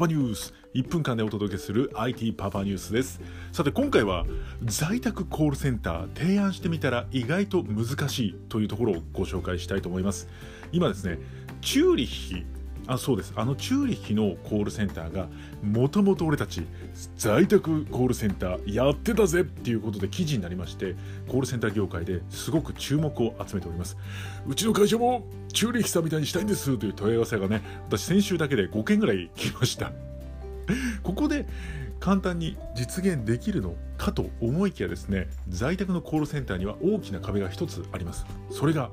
パニュース1分間でお届けする IT パパニュースです。さて今回は在宅コールセンター提案してみたら意外と難しいというところをご紹介したいと思います。今ですねチューリッヒあそうです。あのチューリッヒのコールセンターがもともと俺たち在宅コールセンターやってたぜっていうことで記事になりましてコールセンター業界ですごく注目を集めております。うちの会社もチューリッヒさんみたいにしたいんですという問い合わせがね私先週だけで5件ぐらい来ました。ここで簡単に実現できるのかと思いきやですね在宅のコールセンターには大きな壁が一つあります。それが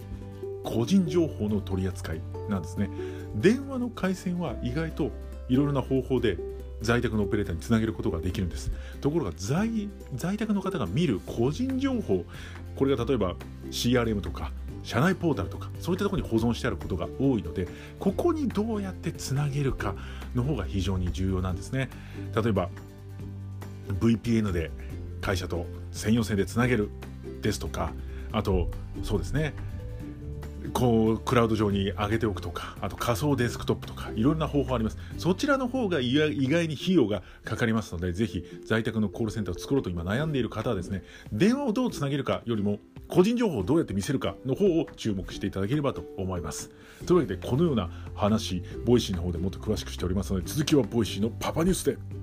個人情報の取り扱いなんですね。電話の回線は意外といろいろな方法で在宅のオペレーターにつなげることができるんです。ところが在宅の方が見る個人情報これが例えば CRM とか社内ポータルとかそういったところに保存してあることが多いのでここにどうやってつなげるかの方が非常に重要なんですね。例えば VPN で会社と専用線でつなげるですとかあとそうですね。こうクラウド上に上げておくとかあと仮想デスクトップとかいろんな方法あります。そちらの方が意外に費用がかかりますのでぜひ在宅のコールセンターを作ろうと今悩んでいる方はですね電話をどうつなげるかよりも個人情報をどうやって見せるかの方を注目していただければと思います。というわけでこのような話 Voicy の方でもっと詳しくしておりますので続きは Voicy のパパニュースで。